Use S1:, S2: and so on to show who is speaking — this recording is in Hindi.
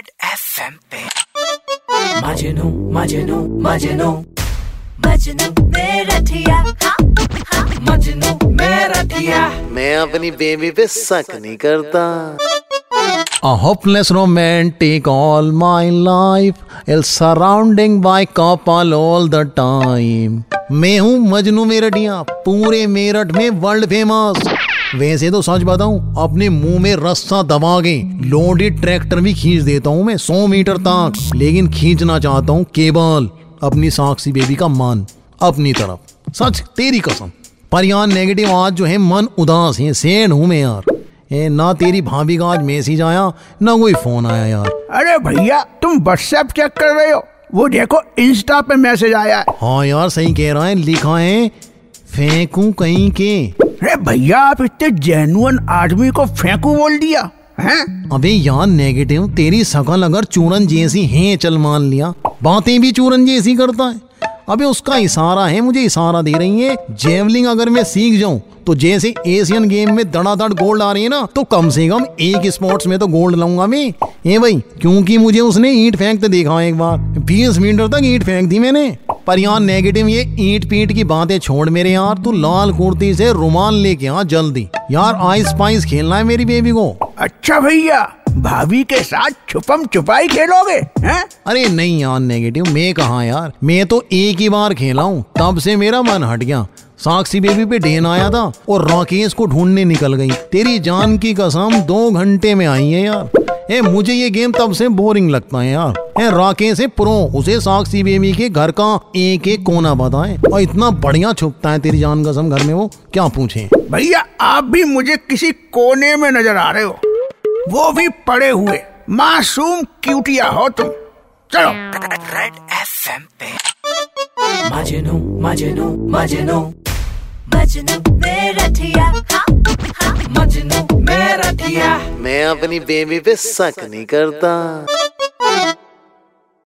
S1: रेड एफएम पे। मजनू मजनू मजनू। मजनू मेरा ठिया। हाँ, हाँ। मजनू
S2: मैं अपनी बेबी पे शक नहीं करता।
S3: A hopeless romantic all my life is surrounding by couple all the time. मैं हूँ मजनू मेरठिया पूरे मेरठ में वर्ल्ड फ़ेमस वैसे तो सच बताऊँ अपने मुँह में रस्सा दबा के लोडेड ट्रैक्टर भी खींच देता हूँ मैं सौ मीटर तक। लेकिन खींचना चाहता हूँ केवल अपनी साक्षी बेबी का मन अपनी तरफ़। सच तेरी कसम। पर यहाँ नेगेटिव आज जो है मन उदास है सैड हूँ मैं यार। ए, ना तेरी भाभी का आज मैसेज आया ना कोई फ़ोन आया यार।
S4: अरे भैया तुम व्हाट्सएप चेक कर रहे हो? वो देखो इंस्टा पे मैसेज आया है।
S3: हाँ यार सही कह रहा है लिखा है फेंकू कहीं के।
S4: अरे भैया, आप इतने जेनुअन आदमी को फेंकू बोल दिया, हैं?
S3: अबे यार नेगेटिव तेरी शकल अगर चूरन जैसी है, चल मान लिया। बातें भी चूरन जैसी करता है। अबे उसका इशारा है, मुझे इशारा दे रही है जेवलिंग अगर मैं सीख जाऊँ तो जैसे एशियन गेम में धड़ाधड़ गोल्ड आ रही है ना तो कम से कम एक स्पोर्ट्स में तो गोल्ड लाऊँगा मैं। ए भाई, क्योंकि मुझे उसने ईंट फेंकते देखा एक बार, बीस मीटर तक ईंट फेंक दी मैंने। पर यहाँ नेगेटिव ये ईट पीट की बातें छोड़ मेरे यार तू लाल कुर्ती से रुमाल लेके आ जल्दी। यार आइस पाइस खेलना है मेरी बेबी को।
S4: अच्छा भैया भाभी के साथ छुपम छुपाई खेलोगे हैं?
S3: अरे नहीं यार नेगेटिव मैं कहा यार? मैं तो एक ही बार खेला हूँ तब से मेरा मन हट गया। साक्षी बेबी पे डेन आया था और राकेश को ढूँढने निकल गई। तेरी जान की कसम दो घंटे में आई है यार। ए मुझे ये गेम तब से बोरिंग लगता है यार। ए राकेश है प्रो उसे साक्षी बेबी के घर का एक एक कोना बताए। और इतना बढ़िया छुपता है तेरी जान कसम घर में वो क्या पूछे?
S4: भैया आप भी मुझे किसी कोने में नज़र आ रहे हो। वो भी पड़े हुए मासूम क्यूटिया हो तुम। चलो।
S1: रेड एफएम पे। मजनू मजनू मजनू मजनू हाँ, हाँ।
S2: मैं अपनी बेबी पे शक नहीं करता।